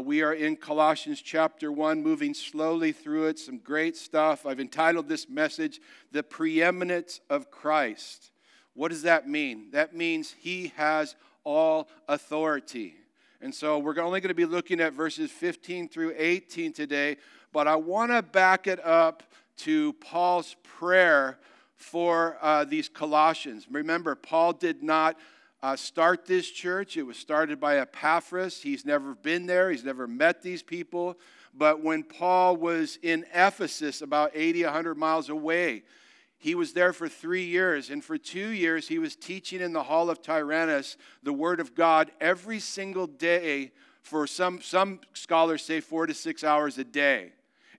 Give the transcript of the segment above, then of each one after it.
We are in Colossians chapter 1, moving slowly through it. Some great stuff. I've entitled this message, The Preeminence of Christ. What does that mean? That means he has all authority. And so we're only going to be looking at verses 15 through 18 today, but I want to back it up to Paul's prayer for uh, these Colossians. Remember, Paul did not uh, start this church. It was started by Epaphras. He's never been there, he's never met these people. But when Paul was in Ephesus, about 80, 100 miles away, he was there for three years. And for two years, he was teaching in the hall of Tyrannus the word of God every single day for some, some scholars say four to six hours a day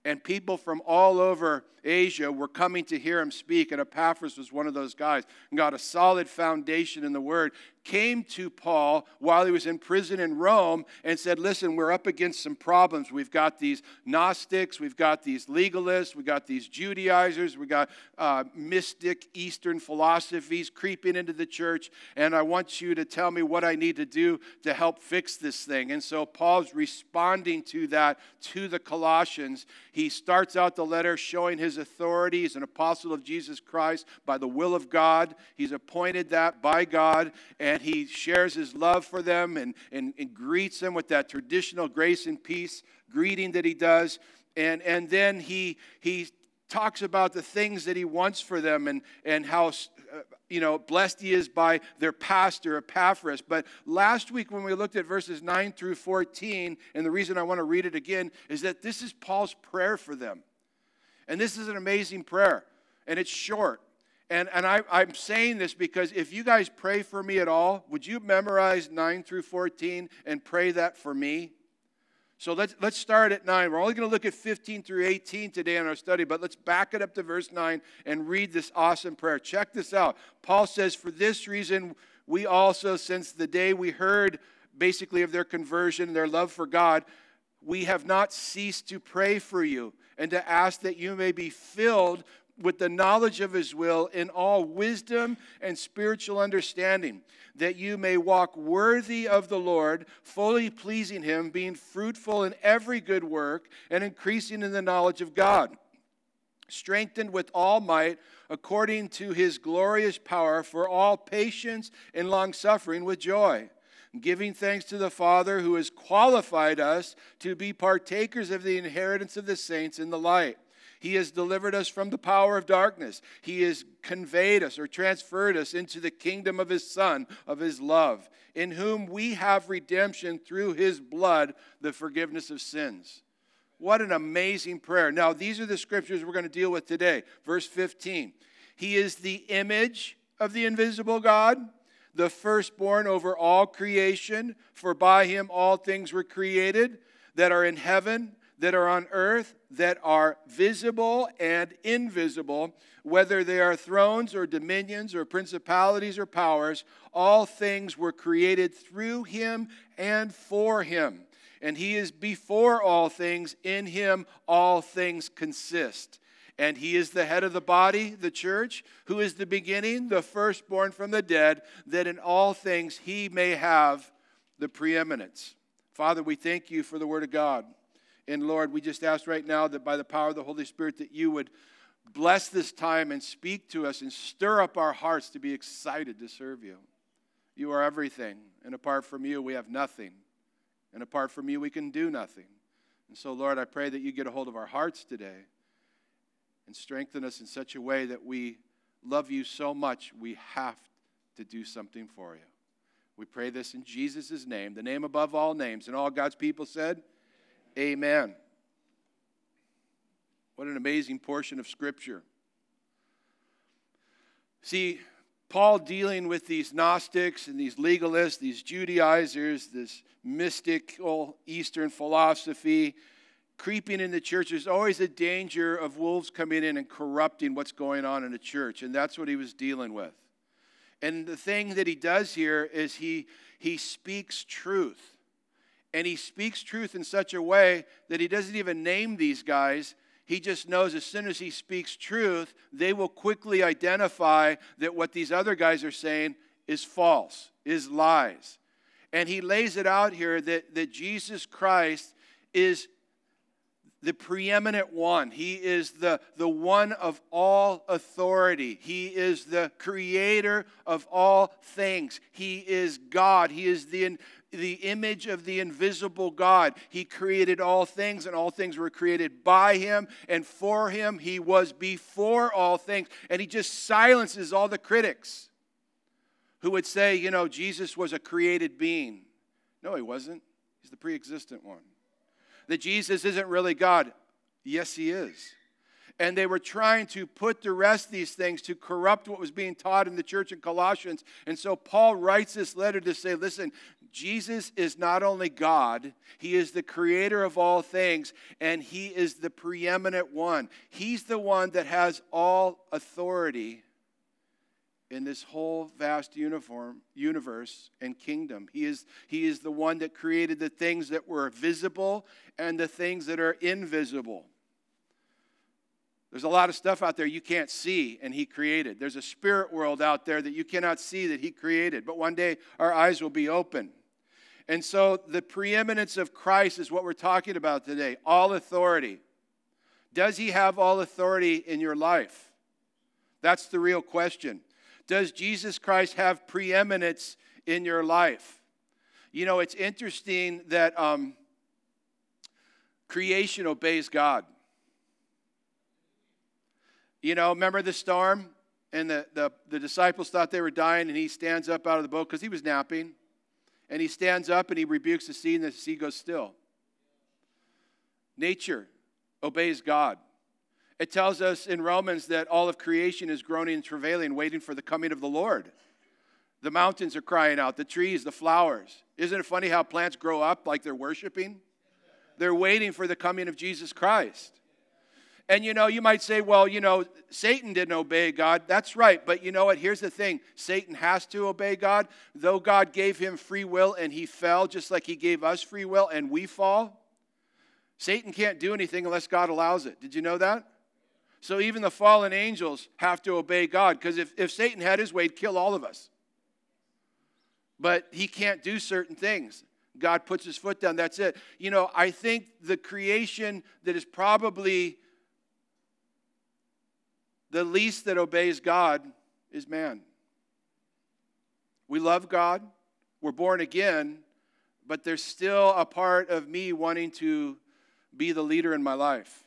and people from all over Asia were coming to hear him speak, and Epaphras was one of those guys and got a solid foundation in the word came to Paul while he was in prison in Rome and said, Listen, we're up against some problems. We've got these Gnostics, we've got these legalists, we've got these Judaizers, we've got uh, mystic Eastern philosophies creeping into the church, and I want you to tell me what I need to do to help fix this thing. And so Paul's responding to that to the Colossians. He starts out the letter showing his authority. He's an apostle of Jesus Christ by the will of God, he's appointed that by God. And and he shares his love for them and, and, and greets them with that traditional grace and peace greeting that he does. And, and then he, he talks about the things that he wants for them and, and how uh, you know blessed he is by their pastor epaphras. But last week when we looked at verses 9 through 14 and the reason i want to read it again is that this is paul's prayer for them. And this is an amazing prayer and it's short and, and I, I'm saying this because if you guys pray for me at all, would you memorize 9 through 14 and pray that for me? So let's, let's start at 9. We're only going to look at 15 through 18 today in our study, but let's back it up to verse 9 and read this awesome prayer. Check this out. Paul says, For this reason, we also, since the day we heard basically of their conversion, their love for God, we have not ceased to pray for you and to ask that you may be filled with the knowledge of his will in all wisdom and spiritual understanding, that you may walk worthy of the Lord, fully pleasing him, being fruitful in every good work, and increasing in the knowledge of God, strengthened with all might according to his glorious power for all patience and long suffering with joy. Giving thanks to the Father who has qualified us to be partakers of the inheritance of the saints in the light. He has delivered us from the power of darkness. He has conveyed us or transferred us into the kingdom of His Son, of His love, in whom we have redemption through His blood, the forgiveness of sins. What an amazing prayer. Now, these are the scriptures we're going to deal with today. Verse 15 He is the image of the invisible God the firstborn over all creation, for by him all things were created that are in heaven that are on earth that are visible and invisible, whether they are thrones or dominions or principalities or powers, all things were created through him and for him. And he is before all things, in him all things consist. And he is the head of the body, the church, who is the beginning, the firstborn from the dead, that in all things he may have the preeminence. Father, we thank you for the word of God. And Lord, we just ask right now that by the power of the Holy Spirit that you would bless this time and speak to us and stir up our hearts to be excited to serve you. You are everything, and apart from you, we have nothing. And apart from you, we can do nothing. And so, Lord, I pray that you get a hold of our hearts today and strengthen us in such a way that we love you so much, we have to do something for you. We pray this in Jesus' name, the name above all names. And all God's people said, Amen. What an amazing portion of Scripture. See, Paul dealing with these Gnostics and these legalists, these Judaizers, this mystical Eastern philosophy creeping in the church. There's always a danger of wolves coming in and corrupting what's going on in a church, and that's what he was dealing with. And the thing that he does here is he, he speaks truth. And he speaks truth in such a way that he doesn't even name these guys. He just knows as soon as he speaks truth, they will quickly identify that what these other guys are saying is false, is lies. And he lays it out here that, that Jesus Christ is the preeminent one. He is the, the one of all authority. He is the creator of all things. He is God. He is the, the image of the invisible God. He created all things, and all things were created by him and for him. He was before all things. And he just silences all the critics who would say, you know, Jesus was a created being. No, he wasn't. He's the pre existent one that Jesus isn't really God. Yes, he is. And they were trying to put to rest these things to corrupt what was being taught in the church in Colossians. And so Paul writes this letter to say, listen, Jesus is not only God, He is the creator of all things, and He is the preeminent one. He's the one that has all authority in this whole vast uniform, universe and kingdom. He is, he is the one that created the things that were visible and the things that are invisible. There's a lot of stuff out there you can't see and He created. There's a spirit world out there that you cannot see that He created. But one day our eyes will be open. And so the preeminence of Christ is what we're talking about today all authority. Does He have all authority in your life? That's the real question. Does Jesus Christ have preeminence in your life? You know, it's interesting that um, creation obeys God. You know, remember the storm? And the, the, the disciples thought they were dying, and he stands up out of the boat because he was napping. And he stands up and he rebukes the sea, and the sea goes still. Nature obeys God. It tells us in Romans that all of creation is groaning and travailing, waiting for the coming of the Lord. The mountains are crying out, the trees, the flowers. Isn't it funny how plants grow up like they're worshiping? They're waiting for the coming of Jesus Christ. And you know, you might say, well, you know, Satan didn't obey God. That's right. But you know what? Here's the thing Satan has to obey God. Though God gave him free will and he fell, just like he gave us free will and we fall, Satan can't do anything unless God allows it. Did you know that? So even the fallen angels have to obey God because if, if Satan had his way, he'd kill all of us. But he can't do certain things. God puts his foot down, that's it. You know, I think the creation that is probably the least that obeys God is man. We love God, we're born again, but there's still a part of me wanting to be the leader in my life.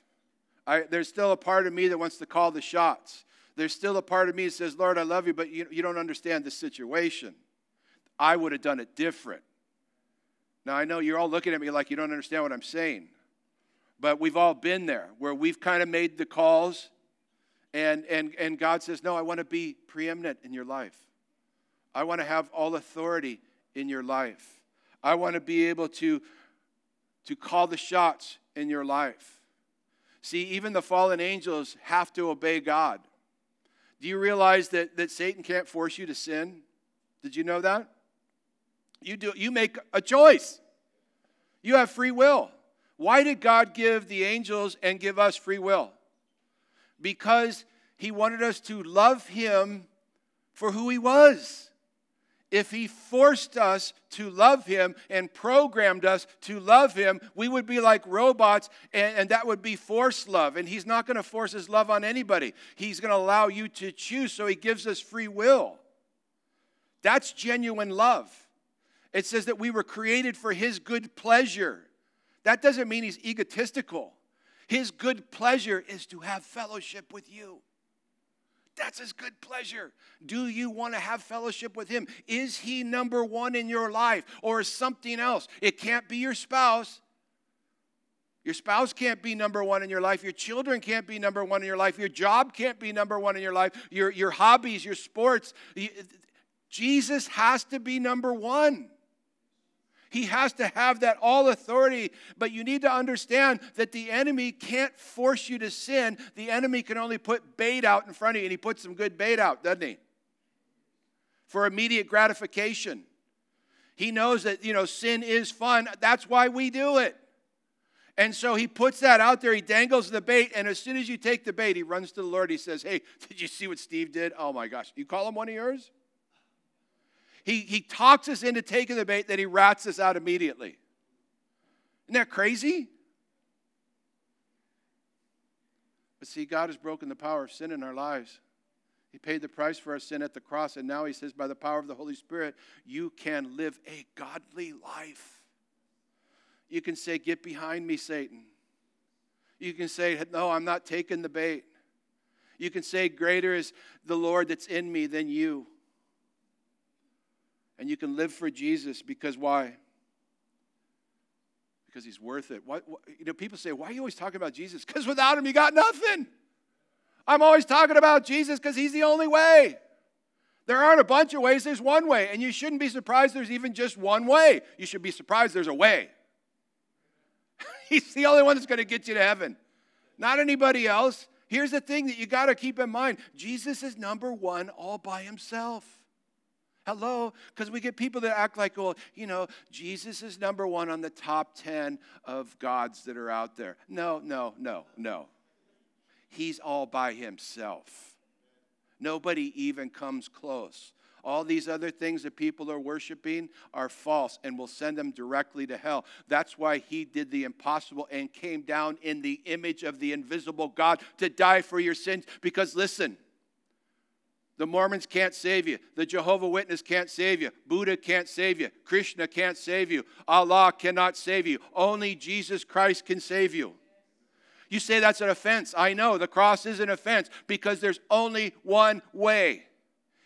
I, there's still a part of me that wants to call the shots. There's still a part of me that says, Lord, I love you, but you, you don't understand the situation. I would have done it different. Now, I know you're all looking at me like you don't understand what I'm saying, but we've all been there where we've kind of made the calls, and, and, and God says, No, I want to be preeminent in your life. I want to have all authority in your life. I want to be able to, to call the shots in your life. See, even the fallen angels have to obey God. Do you realize that, that Satan can't force you to sin? Did you know that? You, do, you make a choice. You have free will. Why did God give the angels and give us free will? Because he wanted us to love him for who he was if he forced us to love him and programmed us to love him, we would be like robots, and, and that would be forced love. And he's not going to force his love on anybody, he's going to allow you to choose, so he gives us free will. That's genuine love. It says that we were created for his good pleasure. That doesn't mean he's egotistical. His good pleasure is to have fellowship with you. That's his good pleasure. Do you want to have fellowship with him? Is he number one in your life or is something else? It can't be your spouse. Your spouse can't be number one in your life. Your children can't be number one in your life. Your job can't be number one in your life. Your, your hobbies, your sports. Jesus has to be number one. He has to have that all authority. But you need to understand that the enemy can't force you to sin. The enemy can only put bait out in front of you, and he puts some good bait out, doesn't he? For immediate gratification. He knows that, you know, sin is fun. That's why we do it. And so he puts that out there. He dangles the bait. And as soon as you take the bait, he runs to the Lord. He says, Hey, did you see what Steve did? Oh my gosh. You call him one of yours? He, he talks us into taking the bait, then he rats us out immediately. Isn't that crazy? But see, God has broken the power of sin in our lives. He paid the price for our sin at the cross, and now He says, by the power of the Holy Spirit, you can live a godly life. You can say, Get behind me, Satan. You can say, No, I'm not taking the bait. You can say, Greater is the Lord that's in me than you. And you can live for Jesus because why? Because he's worth it. What, what, you know, people say, Why are you always talking about Jesus? Because without him, you got nothing. I'm always talking about Jesus because he's the only way. There aren't a bunch of ways, there's one way. And you shouldn't be surprised there's even just one way. You should be surprised there's a way. he's the only one that's going to get you to heaven, not anybody else. Here's the thing that you got to keep in mind Jesus is number one all by himself. Hello? Because we get people that act like, well, you know, Jesus is number one on the top 10 of gods that are out there. No, no, no, no. He's all by himself. Nobody even comes close. All these other things that people are worshiping are false and will send them directly to hell. That's why he did the impossible and came down in the image of the invisible God to die for your sins. Because listen, the Mormons can't save you. The Jehovah Witness can't save you. Buddha can't save you. Krishna can't save you. Allah cannot save you. Only Jesus Christ can save you. You say that's an offense. I know the cross is an offense because there's only one way.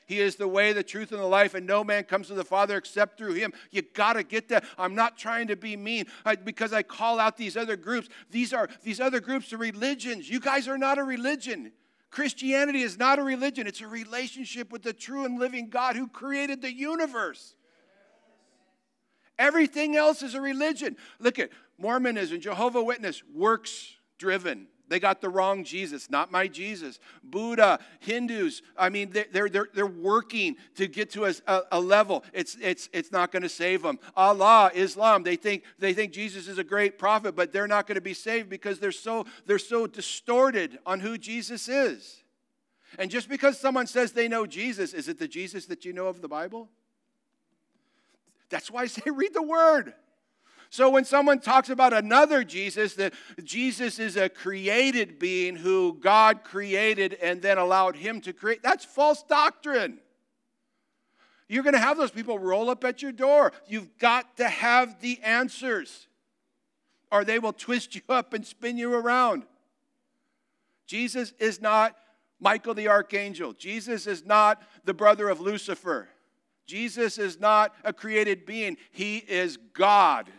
He is the way, the truth, and the life, and no man comes to the Father except through him. You got to get that. I'm not trying to be mean I, because I call out these other groups. These are these other groups are religions. You guys are not a religion. Christianity is not a religion, it's a relationship with the true and living God who created the universe. Everything else is a religion. Look at Mormonism, Jehovah Witness, works driven. They got the wrong Jesus, not my Jesus. Buddha, Hindus, I mean, they're, they're, they're working to get to a, a level. It's, it's, it's not going to save them. Allah, Islam, they think, they think Jesus is a great prophet, but they're not going to be saved because they're so, they're so distorted on who Jesus is. And just because someone says they know Jesus, is it the Jesus that you know of the Bible? That's why I say read the Word. So when someone talks about another Jesus, that Jesus is a created being who God created and then allowed him to create, that's false doctrine. You're going to have those people roll up at your door. You've got to have the answers, or they will twist you up and spin you around. Jesus is not Michael the archangel. Jesus is not the brother of Lucifer. Jesus is not a created being. He is God.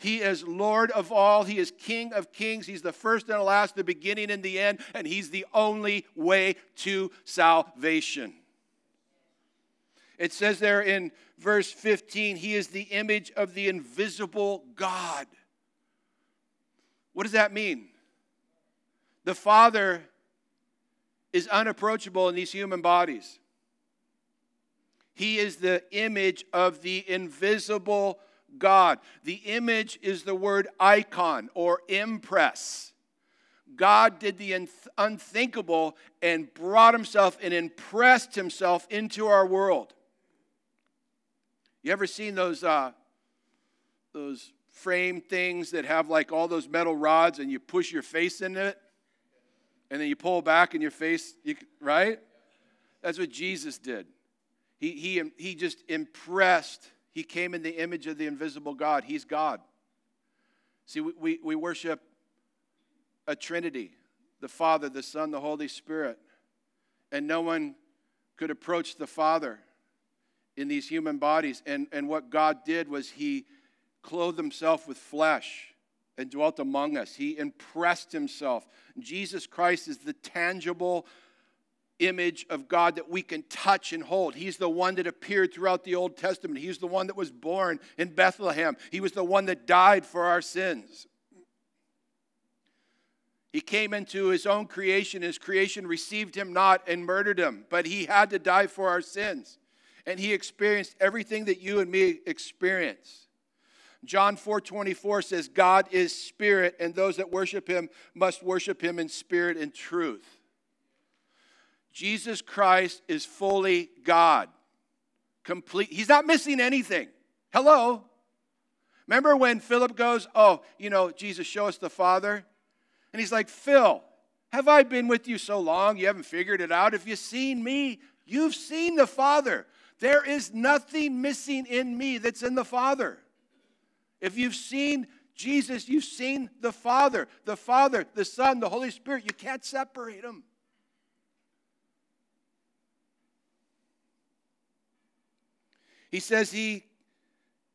He is Lord of all. He is King of kings. He's the first and the last, the beginning and the end, and He's the only way to salvation. It says there in verse 15, He is the image of the invisible God. What does that mean? The Father is unapproachable in these human bodies. He is the image of the invisible God. The image is the word icon or impress. God did the unthinkable and brought himself and impressed himself into our world. You ever seen those, uh, those frame things that have like all those metal rods and you push your face into it and then you pull back and your face, you, right? That's what Jesus did. He, he, he just impressed he came in the image of the invisible God. He's God. See, we, we, we worship a Trinity the Father, the Son, the Holy Spirit. And no one could approach the Father in these human bodies. And, and what God did was He clothed Himself with flesh and dwelt among us. He impressed Himself. Jesus Christ is the tangible image of God that we can touch and hold. He's the one that appeared throughout the Old Testament. He's the one that was born in Bethlehem. He was the one that died for our sins. He came into his own creation. His creation received him not and murdered him, but he had to die for our sins. And he experienced everything that you and me experience. John 4 24 says, God is spirit, and those that worship him must worship him in spirit and truth. Jesus Christ is fully God. Complete. He's not missing anything. Hello? Remember when Philip goes, Oh, you know, Jesus, show us the Father? And he's like, Phil, have I been with you so long you haven't figured it out? If you've seen me, you've seen the Father. There is nothing missing in me that's in the Father. If you've seen Jesus, you've seen the Father. The Father, the Son, the Holy Spirit, you can't separate them. He says he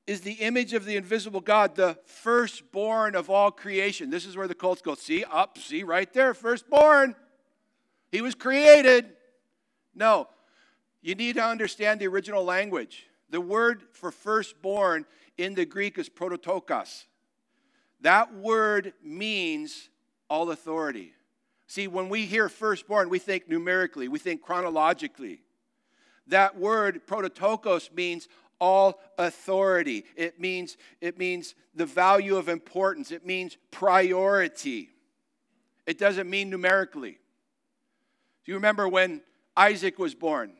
is the image of the invisible God, the firstborn of all creation. This is where the cults go. See, up, see, right there, firstborn. He was created. No, you need to understand the original language. The word for firstborn in the Greek is prototokos. That word means all authority. See, when we hear firstborn, we think numerically, we think chronologically. That word prototokos means all authority. It means, it means the value of importance. It means priority. It doesn't mean numerically. Do you remember when Isaac was born?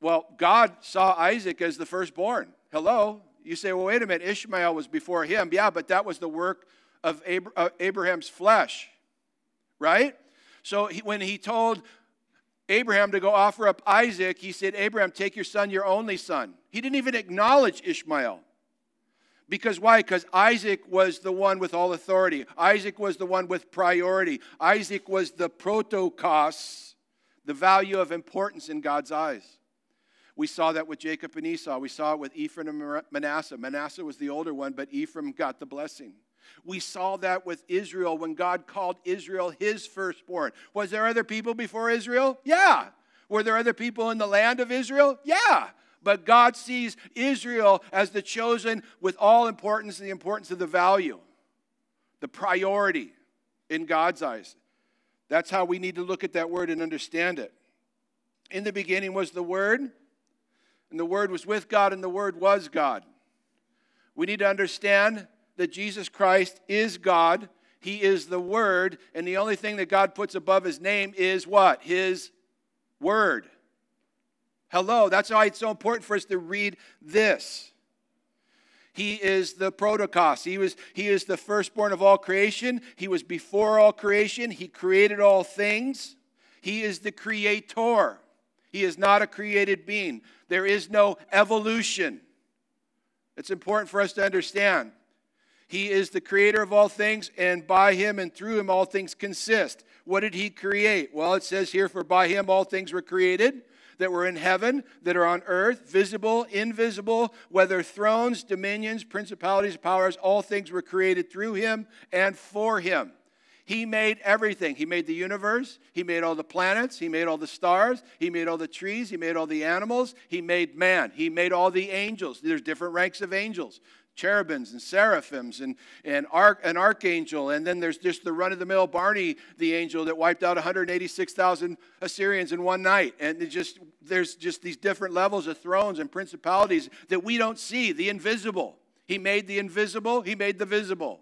Well, God saw Isaac as the firstborn. Hello? You say, well, wait a minute, Ishmael was before him. Yeah, but that was the work of uh, Abraham's flesh, right? So he, when he told Abraham to go offer up Isaac, he said, Abraham, take your son, your only son. He didn't even acknowledge Ishmael. Because why? Because Isaac was the one with all authority. Isaac was the one with priority. Isaac was the protokos, the value of importance in God's eyes. We saw that with Jacob and Esau. We saw it with Ephraim and Manasseh. Manasseh was the older one, but Ephraim got the blessing. We saw that with Israel when God called Israel his firstborn. Was there other people before Israel? Yeah. Were there other people in the land of Israel? Yeah. But God sees Israel as the chosen with all importance the importance of the value, the priority in God's eyes. That's how we need to look at that word and understand it. In the beginning was the Word, and the Word was with God, and the Word was God. We need to understand that Jesus Christ is God. He is the Word, and the only thing that God puts above His name is what? His Word. Hello, that's why it's so important for us to read this. He is the protokos. He, was, he is the firstborn of all creation. He was before all creation. He created all things. He is the creator. He is not a created being. There is no evolution. It's important for us to understand. He is the creator of all things, and by him and through him all things consist. What did he create? Well, it says here, For by him all things were created that were in heaven, that are on earth, visible, invisible, whether thrones, dominions, principalities, powers, all things were created through him and for him. He made everything. He made the universe. He made all the planets. He made all the stars. He made all the trees. He made all the animals. He made man. He made all the angels. There's different ranks of angels cherubims and seraphims and, and arch, an archangel. And then there's just the run of the mill Barney, the angel that wiped out 186,000 Assyrians in one night. And just, there's just these different levels of thrones and principalities that we don't see, the invisible. He made the invisible, He made the visible.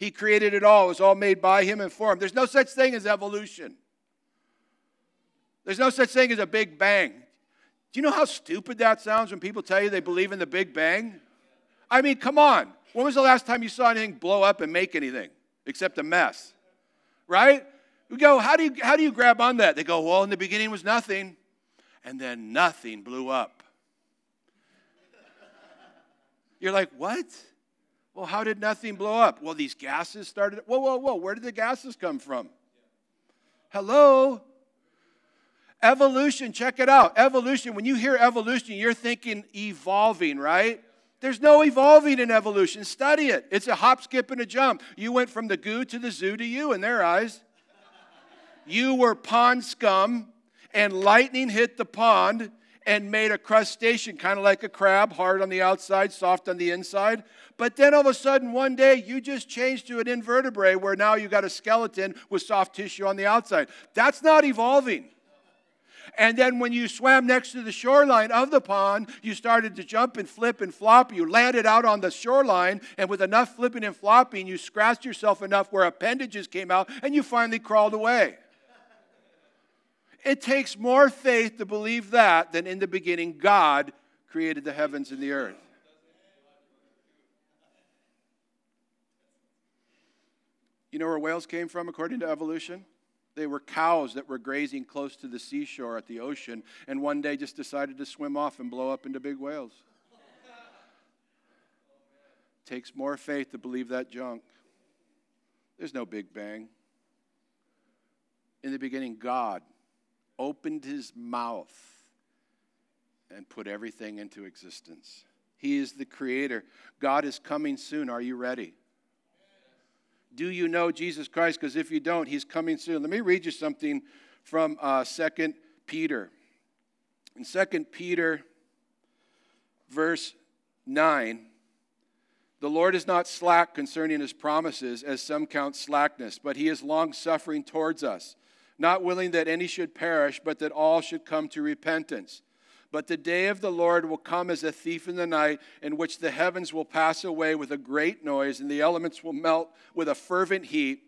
He created it all. It was all made by Him and for Him. There's no such thing as evolution. There's no such thing as a big bang. Do you know how stupid that sounds when people tell you they believe in the big bang? I mean, come on. When was the last time you saw anything blow up and make anything except a mess? Right? We go, how do you how do you grab on that? They go, well, in the beginning was nothing, and then nothing blew up. You're like, what? Well, how did nothing blow up? Well, these gases started. Whoa, whoa, whoa. Where did the gases come from? Hello? Evolution, check it out. Evolution, when you hear evolution, you're thinking evolving, right? There's no evolving in evolution. Study it. It's a hop, skip, and a jump. You went from the goo to the zoo to you in their eyes. You were pond scum, and lightning hit the pond and made a crustacean, kind of like a crab, hard on the outside, soft on the inside. But then all of a sudden, one day, you just changed to an invertebrate where now you got a skeleton with soft tissue on the outside. That's not evolving. And then when you swam next to the shoreline of the pond, you started to jump and flip and flop. You landed out on the shoreline, and with enough flipping and flopping, you scratched yourself enough where appendages came out, and you finally crawled away. It takes more faith to believe that than in the beginning God created the heavens and the earth. You know where whales came from according to evolution? They were cows that were grazing close to the seashore at the ocean, and one day just decided to swim off and blow up into big whales. Takes more faith to believe that junk. There's no Big Bang. In the beginning, God opened his mouth and put everything into existence. He is the creator. God is coming soon. Are you ready? Do you know Jesus Christ? Because if you don't, he's coming soon. Let me read you something from uh, 2 Peter. In 2 Peter, verse 9, the Lord is not slack concerning his promises, as some count slackness, but he is long suffering towards us, not willing that any should perish, but that all should come to repentance. But the day of the Lord will come as a thief in the night, in which the heavens will pass away with a great noise, and the elements will melt with a fervent heat.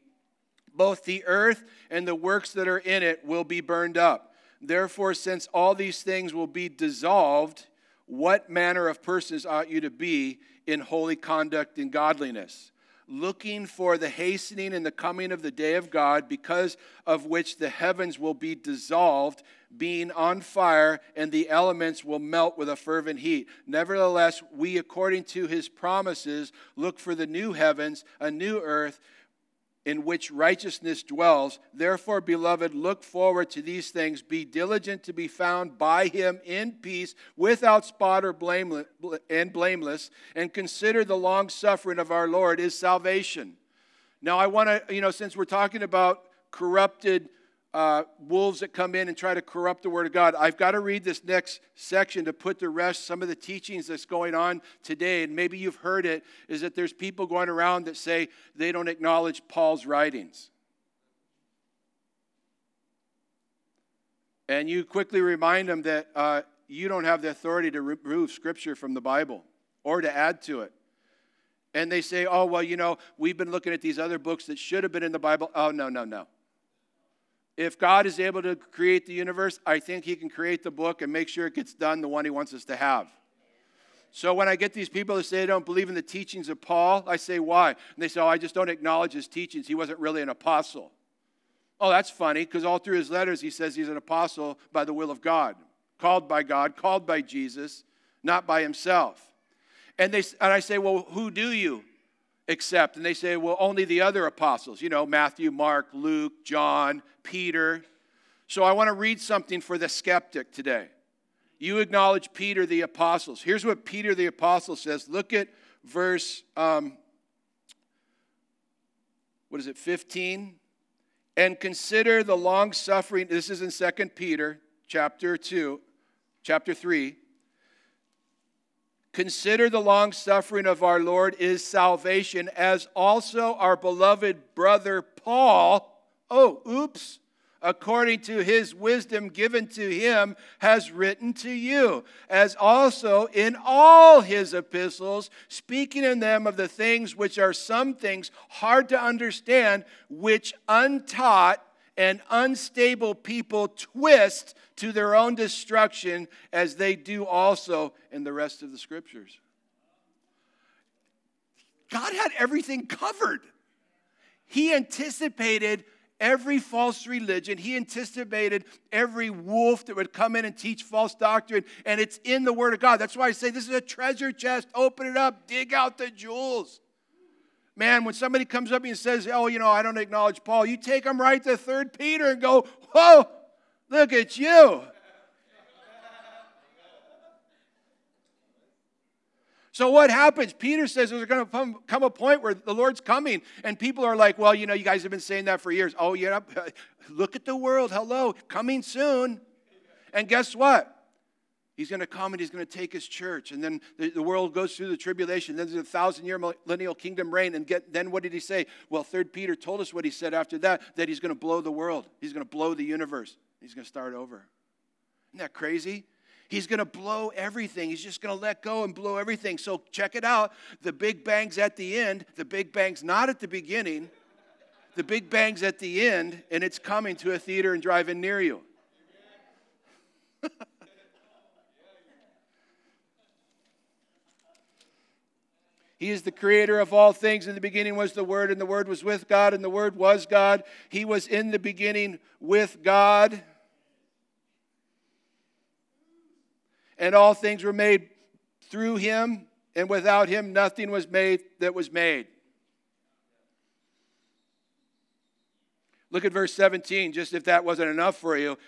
Both the earth and the works that are in it will be burned up. Therefore, since all these things will be dissolved, what manner of persons ought you to be in holy conduct and godliness? Looking for the hastening and the coming of the day of God, because of which the heavens will be dissolved, being on fire, and the elements will melt with a fervent heat. Nevertheless, we, according to his promises, look for the new heavens, a new earth in which righteousness dwells. Therefore, beloved, look forward to these things. Be diligent to be found by him in peace, without spot or blameless, and blameless, and consider the long suffering of our Lord is salvation. Now, I want to, you know, since we're talking about corrupted uh, wolves that come in and try to corrupt the Word of God. I've got to read this next section to put to rest some of the teachings that's going on today. And maybe you've heard it is that there's people going around that say they don't acknowledge Paul's writings. And you quickly remind them that uh, you don't have the authority to remove Scripture from the Bible or to add to it. And they say, oh, well, you know, we've been looking at these other books that should have been in the Bible. Oh, no, no, no. If God is able to create the universe, I think He can create the book and make sure it gets done the one He wants us to have. So when I get these people that say they don't believe in the teachings of Paul, I say, why? And they say, oh, I just don't acknowledge his teachings. He wasn't really an apostle. Oh, that's funny, because all through his letters, he says he's an apostle by the will of God, called by God, called by Jesus, not by himself. And, they, and I say, well, who do you accept? And they say, well, only the other apostles, you know, Matthew, Mark, Luke, John, Peter. So I want to read something for the skeptic today. You acknowledge Peter the apostles. Here's what Peter the apostle says. Look at verse, um, what is it, 15? And consider the long suffering. This is in Second Peter chapter 2, chapter 3. Consider the long suffering of our Lord is salvation, as also our beloved brother Paul, oh, oops, according to his wisdom given to him, has written to you, as also in all his epistles, speaking in them of the things which are some things hard to understand, which untaught and unstable people twist to their own destruction as they do also in the rest of the scriptures. God had everything covered. He anticipated every false religion. He anticipated every wolf that would come in and teach false doctrine, and it's in the Word of God. That's why I say this is a treasure chest. Open it up, dig out the jewels. Man, when somebody comes up and says, Oh, you know, I don't acknowledge Paul, you take them right to 3 Peter and go, Whoa, look at you. So what happens? Peter says there's going to come a point where the Lord's coming, and people are like, "Well, you know, you guys have been saying that for years." Oh, yeah, look at the world. Hello, coming soon. And guess what? He's going to come and he's going to take his church. And then the, the world goes through the tribulation. Then there's a thousand year millennial kingdom reign. And get, then what did he say? Well, Third Peter told us what he said after that that he's going to blow the world, he's going to blow the universe, he's going to start over. Isn't that crazy? He's going to blow everything. He's just going to let go and blow everything. So check it out. The Big Bang's at the end. The Big Bang's not at the beginning. The Big Bang's at the end, and it's coming to a theater and driving near you. He is the creator of all things. In the beginning was the Word, and the Word was with God, and the Word was God. He was in the beginning with God. And all things were made through him, and without him nothing was made that was made. Look at verse 17, just if that wasn't enough for you.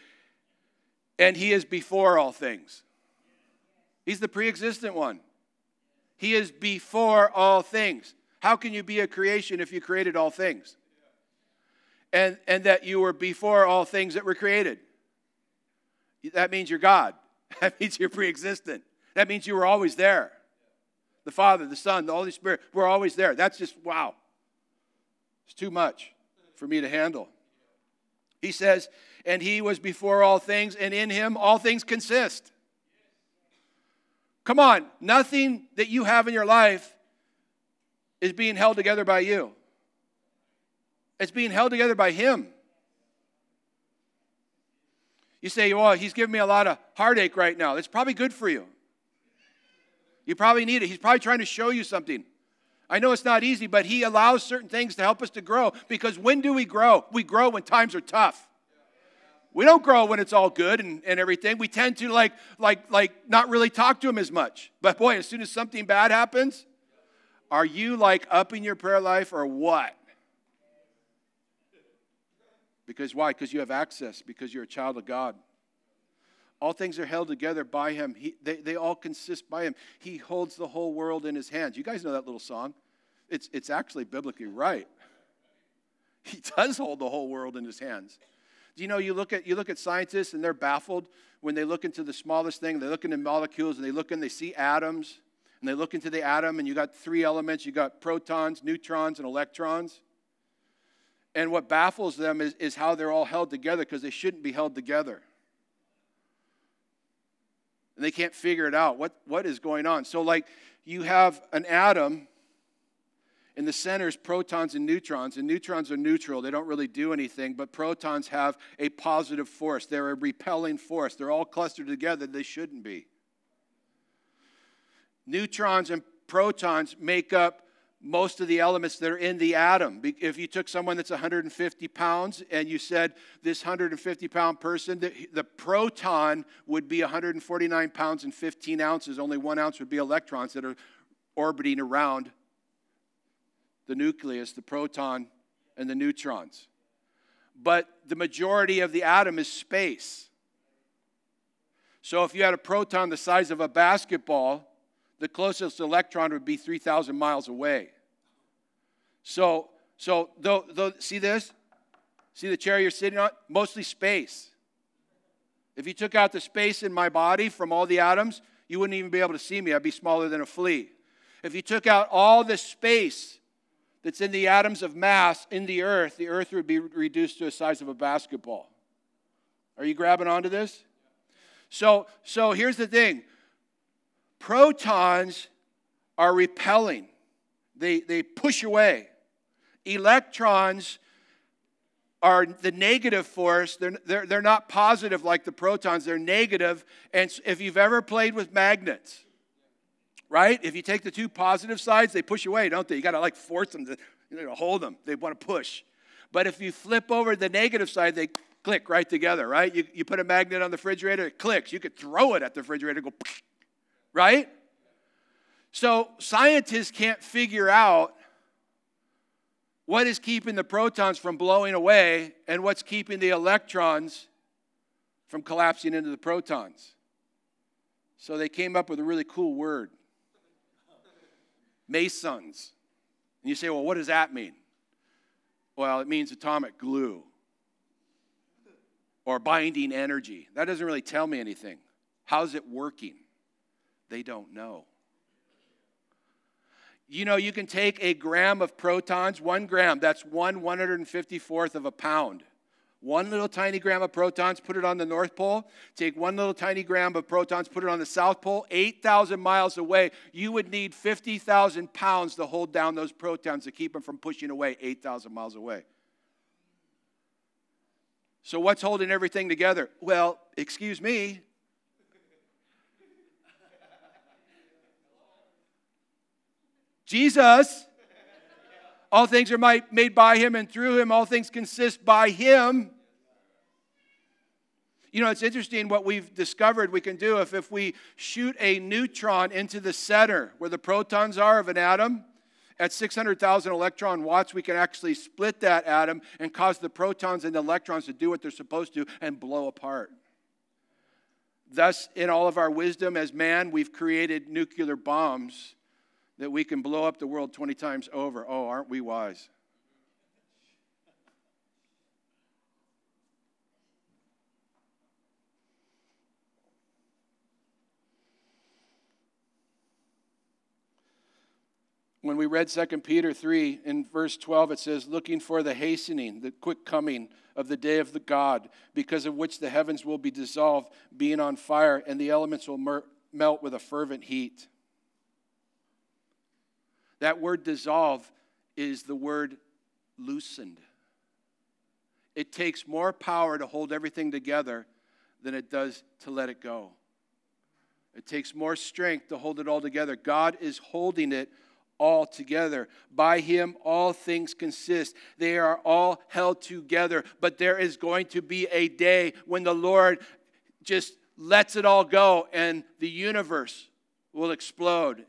And he is before all things. He's the pre existent one. He is before all things. How can you be a creation if you created all things? And, and that you were before all things that were created. That means you're God. That means you're pre existent. That means you were always there. The Father, the Son, the Holy Spirit were always there. That's just wow. It's too much for me to handle. He says, and he was before all things, and in him all things consist. Come on, nothing that you have in your life is being held together by you. It's being held together by Him. You say, well, He's giving me a lot of heartache right now. It's probably good for you. You probably need it. He's probably trying to show you something. I know it's not easy, but He allows certain things to help us to grow because when do we grow? We grow when times are tough. We don't grow when it's all good and, and everything. We tend to like, like, like not really talk to him as much. But boy, as soon as something bad happens, are you like up in your prayer life or what? Because why? Because you have access, because you're a child of God. All things are held together by him. He, they, they all consist by him. He holds the whole world in his hands. You guys know that little song? It's, it's actually biblically right. He does hold the whole world in his hands. Do you know you look at you look at scientists and they're baffled when they look into the smallest thing, they look into molecules and they look and they see atoms and they look into the atom and you got three elements, you got protons, neutrons, and electrons. And what baffles them is, is how they're all held together because they shouldn't be held together. And they can't figure it out. What, what is going on? So, like, you have an atom in the center is protons and neutrons, and neutrons are neutral. They don't really do anything, but protons have a positive force. They're a repelling force. They're all clustered together. They shouldn't be. Neutrons and protons make up most of the elements that are in the atom. If you took someone that's 150 pounds and you said this 150 pound person, the, the, proton would be 149 pounds and 15 ounces. Only one ounce would be electrons that are orbiting around the nucleus, the proton, and the neutrons. But the majority of the atom is space. So if you had a proton the size of a basketball, the closest electron would be 3,000 miles away. So, so though, though, see this? See the chair you're sitting on? Mostly space. If you took out the space in my body from all the atoms, you wouldn't even be able to see me. I'd be smaller than a flea. If you took out all the space that's in the atoms of mass in the earth, the earth would be reduced to the size of a basketball. Are you grabbing onto this? So, so here's the thing protons are repelling, they, they push away. Electrons are the negative force. They're, they're, they're not positive like the protons, they're negative. And if you've ever played with magnets, right? If you take the two positive sides, they push away, don't they? You got to like force them to you know, hold them. They want to push. But if you flip over the negative side, they click right together, right? You, you put a magnet on the refrigerator, it clicks. You could throw it at the refrigerator, go, right? So scientists can't figure out what is keeping the protons from blowing away and what's keeping the electrons from collapsing into the protons. So they came up with a really cool word mesons. And you say, well, what does that mean? Well, it means atomic glue or binding energy. That doesn't really tell me anything. How's it working? They don't know. You know, you can take a gram of protons, one gram, that's one 154th of a pound one little tiny gram of protons, put it on the North Pole. Take one little tiny gram of protons, put it on the South Pole, 8,000 miles away. You would need 50,000 pounds to hold down those protons to keep them from pushing away 8,000 miles away. So, what's holding everything together? Well, excuse me. Jesus all things are made by him and through him. All things consist by him. You know, it's interesting what we've discovered we can do if, if we shoot a neutron into the center where the protons are of an atom. At 600,000 electron watts, we can actually split that atom and cause the protons and the electrons to do what they're supposed to and blow apart. Thus, in all of our wisdom as man, we've created nuclear bombs that we can blow up the world 20 times over. Oh, aren't we wise? When we read 2 Peter 3 in verse 12, it says, Looking for the hastening, the quick coming of the day of the God, because of which the heavens will be dissolved, being on fire, and the elements will mer- melt with a fervent heat. That word dissolve is the word loosened. It takes more power to hold everything together than it does to let it go. It takes more strength to hold it all together. God is holding it all together. By him, all things consist. They are all held together. But there is going to be a day when the Lord just lets it all go and the universe will explode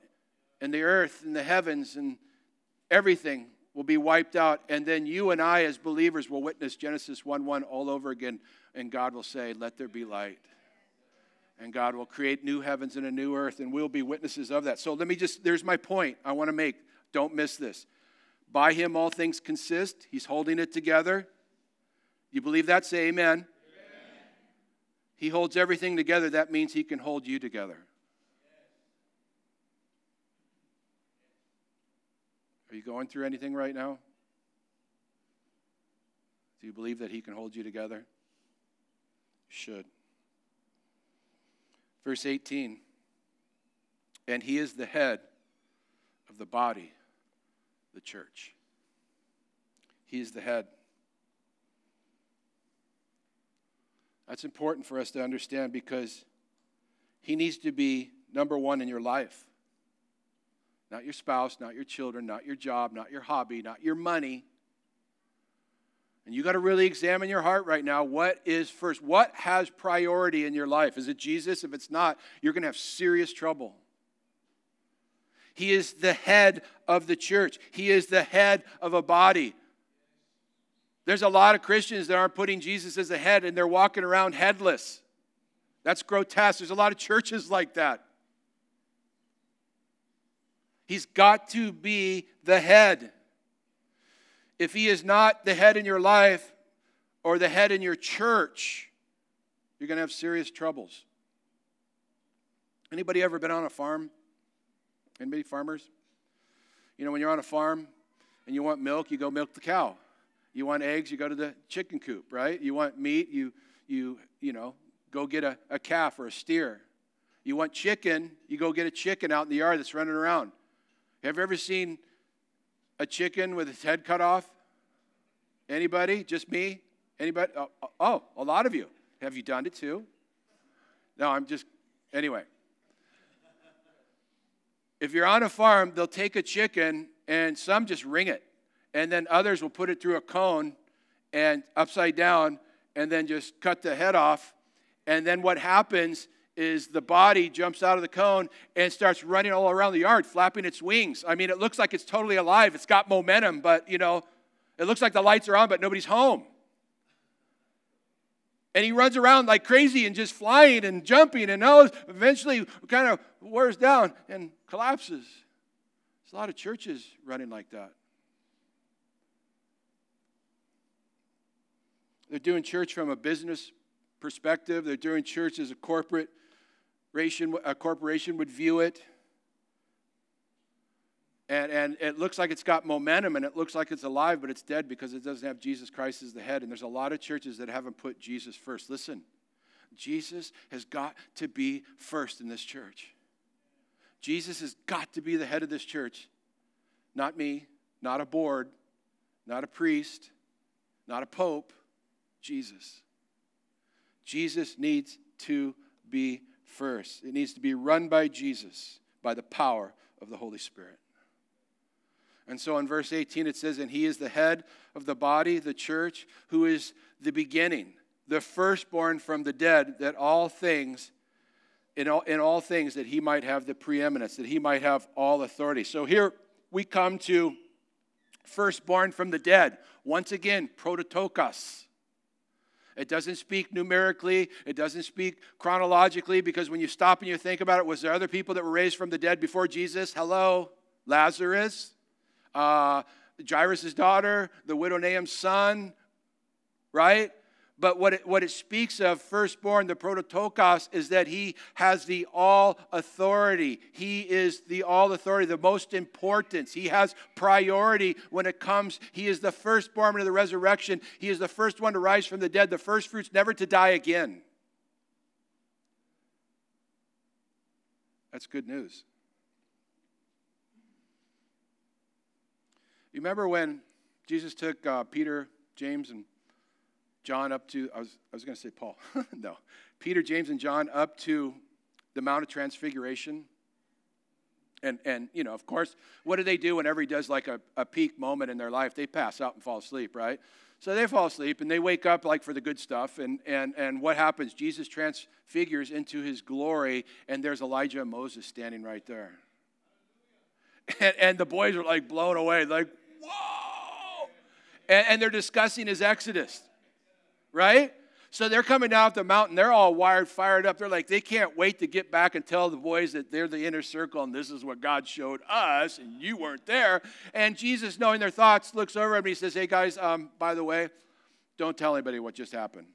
and the earth and the heavens and everything will be wiped out. And then you and I, as believers, will witness Genesis 1 1 all over again. And God will say, Let there be light and God will create new heavens and a new earth, and we'll be witnesses of that. So let me just, there's my point I want to make. Don't miss this. By him, all things consist. He's holding it together. You believe that? Say amen. amen. He holds everything together. That means he can hold you together. Are you going through anything right now? Do you believe that he can hold you together? You should. Verse 18 And he is the head of the body, the church. He is the head. That's important for us to understand because he needs to be number one in your life. Not your spouse, not your children, not your job, not your hobby, not your money. And you got to really examine your heart right now. What is first? What has priority in your life? Is it Jesus? If it's not, you're going to have serious trouble. He is the head of the church, He is the head of a body. There's a lot of Christians that aren't putting Jesus as the head and they're walking around headless. That's grotesque. There's a lot of churches like that. He's got to be the head if he is not the head in your life or the head in your church, you're going to have serious troubles. Anybody ever been on a farm? Anybody farmers? You know, when you're on a farm and you want milk, you go milk the cow. You want eggs, you go to the chicken coop, right? You want meat, you you you know, go get a, a calf or a steer. You want chicken, you go get a chicken out in the yard that's running around. Have you ever seen a chicken with its head cut off? Anybody? Just me? Anybody? Oh, oh, oh, a lot of you. Have you done it too? No, I'm just, anyway. If you're on a farm, they'll take a chicken and some just ring it. And then others will put it through a cone and upside down and then just cut the head off. And then what happens is the body jumps out of the cone and starts running all around the yard, flapping its wings. I mean, it looks like it's totally alive. It's got momentum, but you know, it looks like the lights are on, but nobody's home. And he runs around like crazy and just flying and jumping, and now eventually kind of wears down and collapses. There's a lot of churches running like that. They're doing church from a business perspective. They're doing church as a corporate a corporation would view it. And, and it looks like it's got momentum and it looks like it's alive, but it's dead because it doesn't have Jesus Christ as the head. And there's a lot of churches that haven't put Jesus first. Listen, Jesus has got to be first in this church. Jesus has got to be the head of this church. Not me, not a board, not a priest, not a pope, Jesus. Jesus needs to be first. It needs to be run by Jesus by the power of the Holy Spirit. And so in verse 18 it says, And he is the head of the body, the church, who is the beginning, the firstborn from the dead, that all things, in all, in all things, that he might have the preeminence, that he might have all authority. So here we come to firstborn from the dead. Once again, prototokos. It doesn't speak numerically, it doesn't speak chronologically, because when you stop and you think about it, was there other people that were raised from the dead before Jesus? Hello, Lazarus, uh, Jairus' daughter, the widow Nain's son, right? But what it, what it speaks of, firstborn, the prototokos, is that he has the all authority. He is the all authority, the most importance. He has priority when it comes. He is the firstborn of the resurrection. He is the first one to rise from the dead, the first fruits never to die again. That's good news. You remember when Jesus took uh, Peter, James, and John up to, I was, I was going to say Paul. no. Peter, James, and John up to the Mount of Transfiguration. And, and, you know, of course, what do they do whenever he does like a, a peak moment in their life? They pass out and fall asleep, right? So they fall asleep and they wake up like for the good stuff. And, and, and what happens? Jesus transfigures into his glory, and there's Elijah and Moses standing right there. And, and the boys are like blown away, like, whoa! And, and they're discussing his exodus right? So they're coming down the mountain. They're all wired, fired up. They're like, they can't wait to get back and tell the boys that they're the inner circle and this is what God showed us and you weren't there. And Jesus, knowing their thoughts, looks over at me and he says, Hey guys, um, by the way, don't tell anybody what just happened.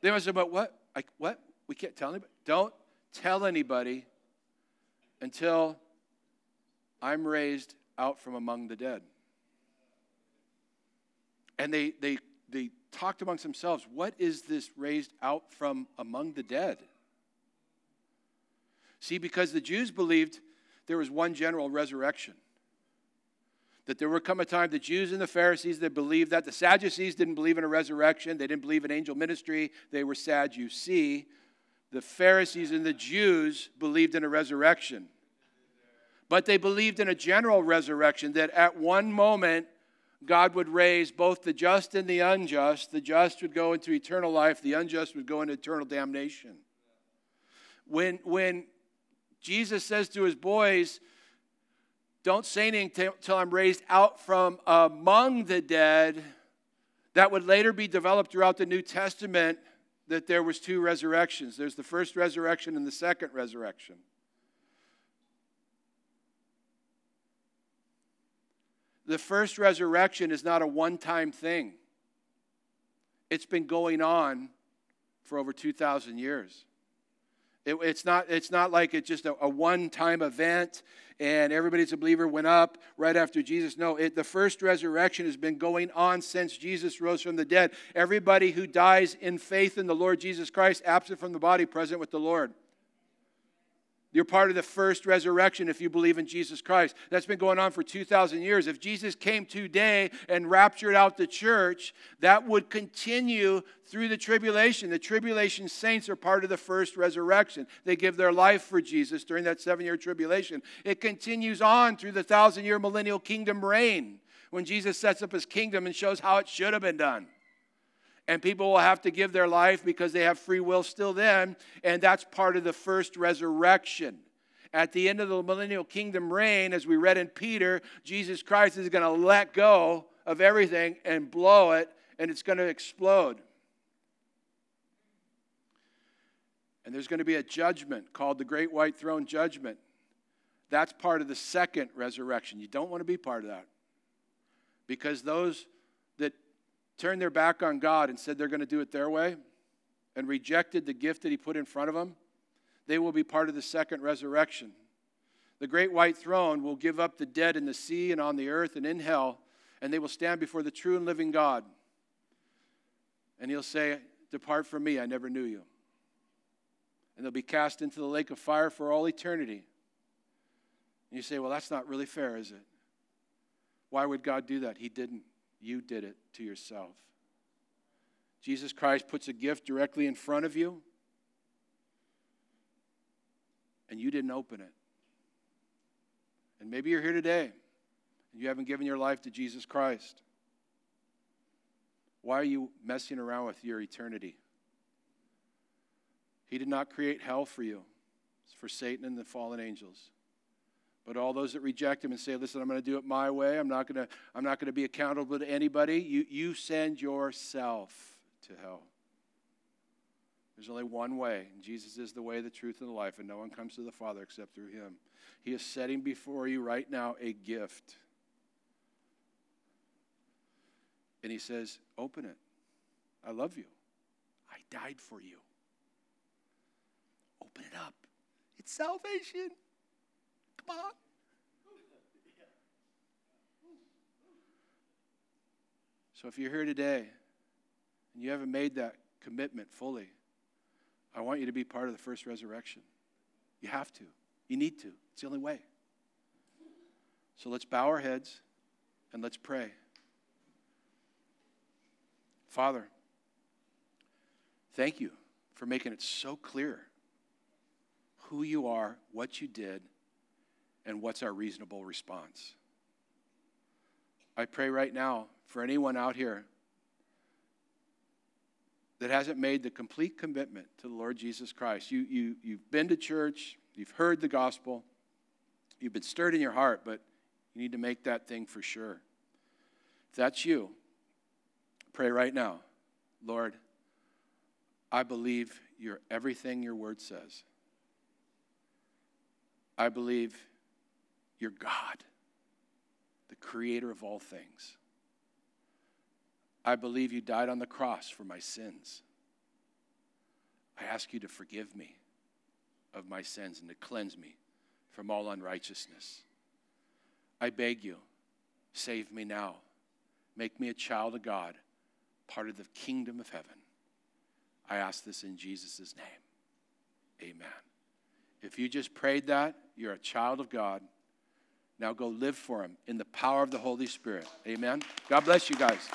they must have, but what? Like, what? We can't tell anybody? Don't tell anybody until I'm raised out from among the dead. And they, they, they talked amongst themselves, What is this raised out from among the dead? See, because the Jews believed there was one general resurrection. That there would come a time, the Jews and the Pharisees that believed that. The Sadducees didn't believe in a resurrection, they didn't believe in angel ministry, they were sad, you see. The Pharisees and the Jews believed in a resurrection. But they believed in a general resurrection, that at one moment God would raise both the just and the unjust. The just would go into eternal life, the unjust would go into eternal damnation. When, when Jesus says to his boys, Don't say anything until I'm raised out from among the dead, that would later be developed throughout the New Testament that there was two resurrections. There's the first resurrection and the second resurrection. The first resurrection is not a one time thing, it's been going on for over 2,000 years. It, it's, not, it's not like it's just a, a one time event and everybody's a believer went up right after Jesus. No, it, the first resurrection has been going on since Jesus rose from the dead. Everybody who dies in faith in the Lord Jesus Christ, absent from the body, present with the Lord. You're part of the first resurrection if you believe in Jesus Christ. That's been going on for 2,000 years. If Jesus came today and raptured out the church, that would continue through the tribulation. The tribulation saints are part of the first resurrection. They give their life for Jesus during that seven year tribulation. It continues on through the thousand year millennial kingdom reign when Jesus sets up his kingdom and shows how it should have been done and people will have to give their life because they have free will still then, and that's part of the first resurrection. At the end of the millennial kingdom reign, as we read in Peter, Jesus Christ is going to let go of everything and blow it, and it's going to explode. And there's going to be a judgment called the Great White Throne Judgment. That's part of the second resurrection. You don't want to be part of that. Because those turned their back on God and said they're going to do it their way and rejected the gift that He put in front of them, they will be part of the second resurrection. The great white throne will give up the dead in the sea and on the earth and in hell, and they will stand before the true and living God. And He'll say, Depart from me, I never knew you. And they'll be cast into the lake of fire for all eternity. And you say, Well, that's not really fair, is it? Why would God do that? He didn't. You did it to yourself. Jesus Christ puts a gift directly in front of you, and you didn't open it. And maybe you're here today and you haven't given your life to Jesus Christ. Why are you messing around with your eternity? He did not create hell for you, it's for Satan and the fallen angels. But all those that reject him and say, listen, I'm going to do it my way, I'm not going to, I'm not going to be accountable to anybody, you, you send yourself to hell. There's only one way, and Jesus is the way, the truth, and the life, and no one comes to the Father except through him. He is setting before you right now a gift. And he says, Open it. I love you. I died for you. Open it up. It's salvation. Come on. So if you're here today and you haven't made that commitment fully, I want you to be part of the first resurrection. You have to. You need to. It's the only way. So let's bow our heads and let's pray. Father, thank you for making it so clear who you are, what you did, and what's our reasonable response. I pray right now for anyone out here that hasn't made the complete commitment to the Lord Jesus Christ. You, you, you've been to church, you've heard the gospel, you've been stirred in your heart, but you need to make that thing for sure. If that's you, pray right now Lord, I believe you're everything your word says. I believe you're God, the creator of all things. I believe you died on the cross for my sins. I ask you to forgive me of my sins and to cleanse me from all unrighteousness. I beg you, save me now. Make me a child of God, part of the kingdom of heaven. I ask this in Jesus' name. Amen. If you just prayed that, you're a child of God. Now go live for Him in the power of the Holy Spirit. Amen. God bless you guys.